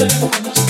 nothing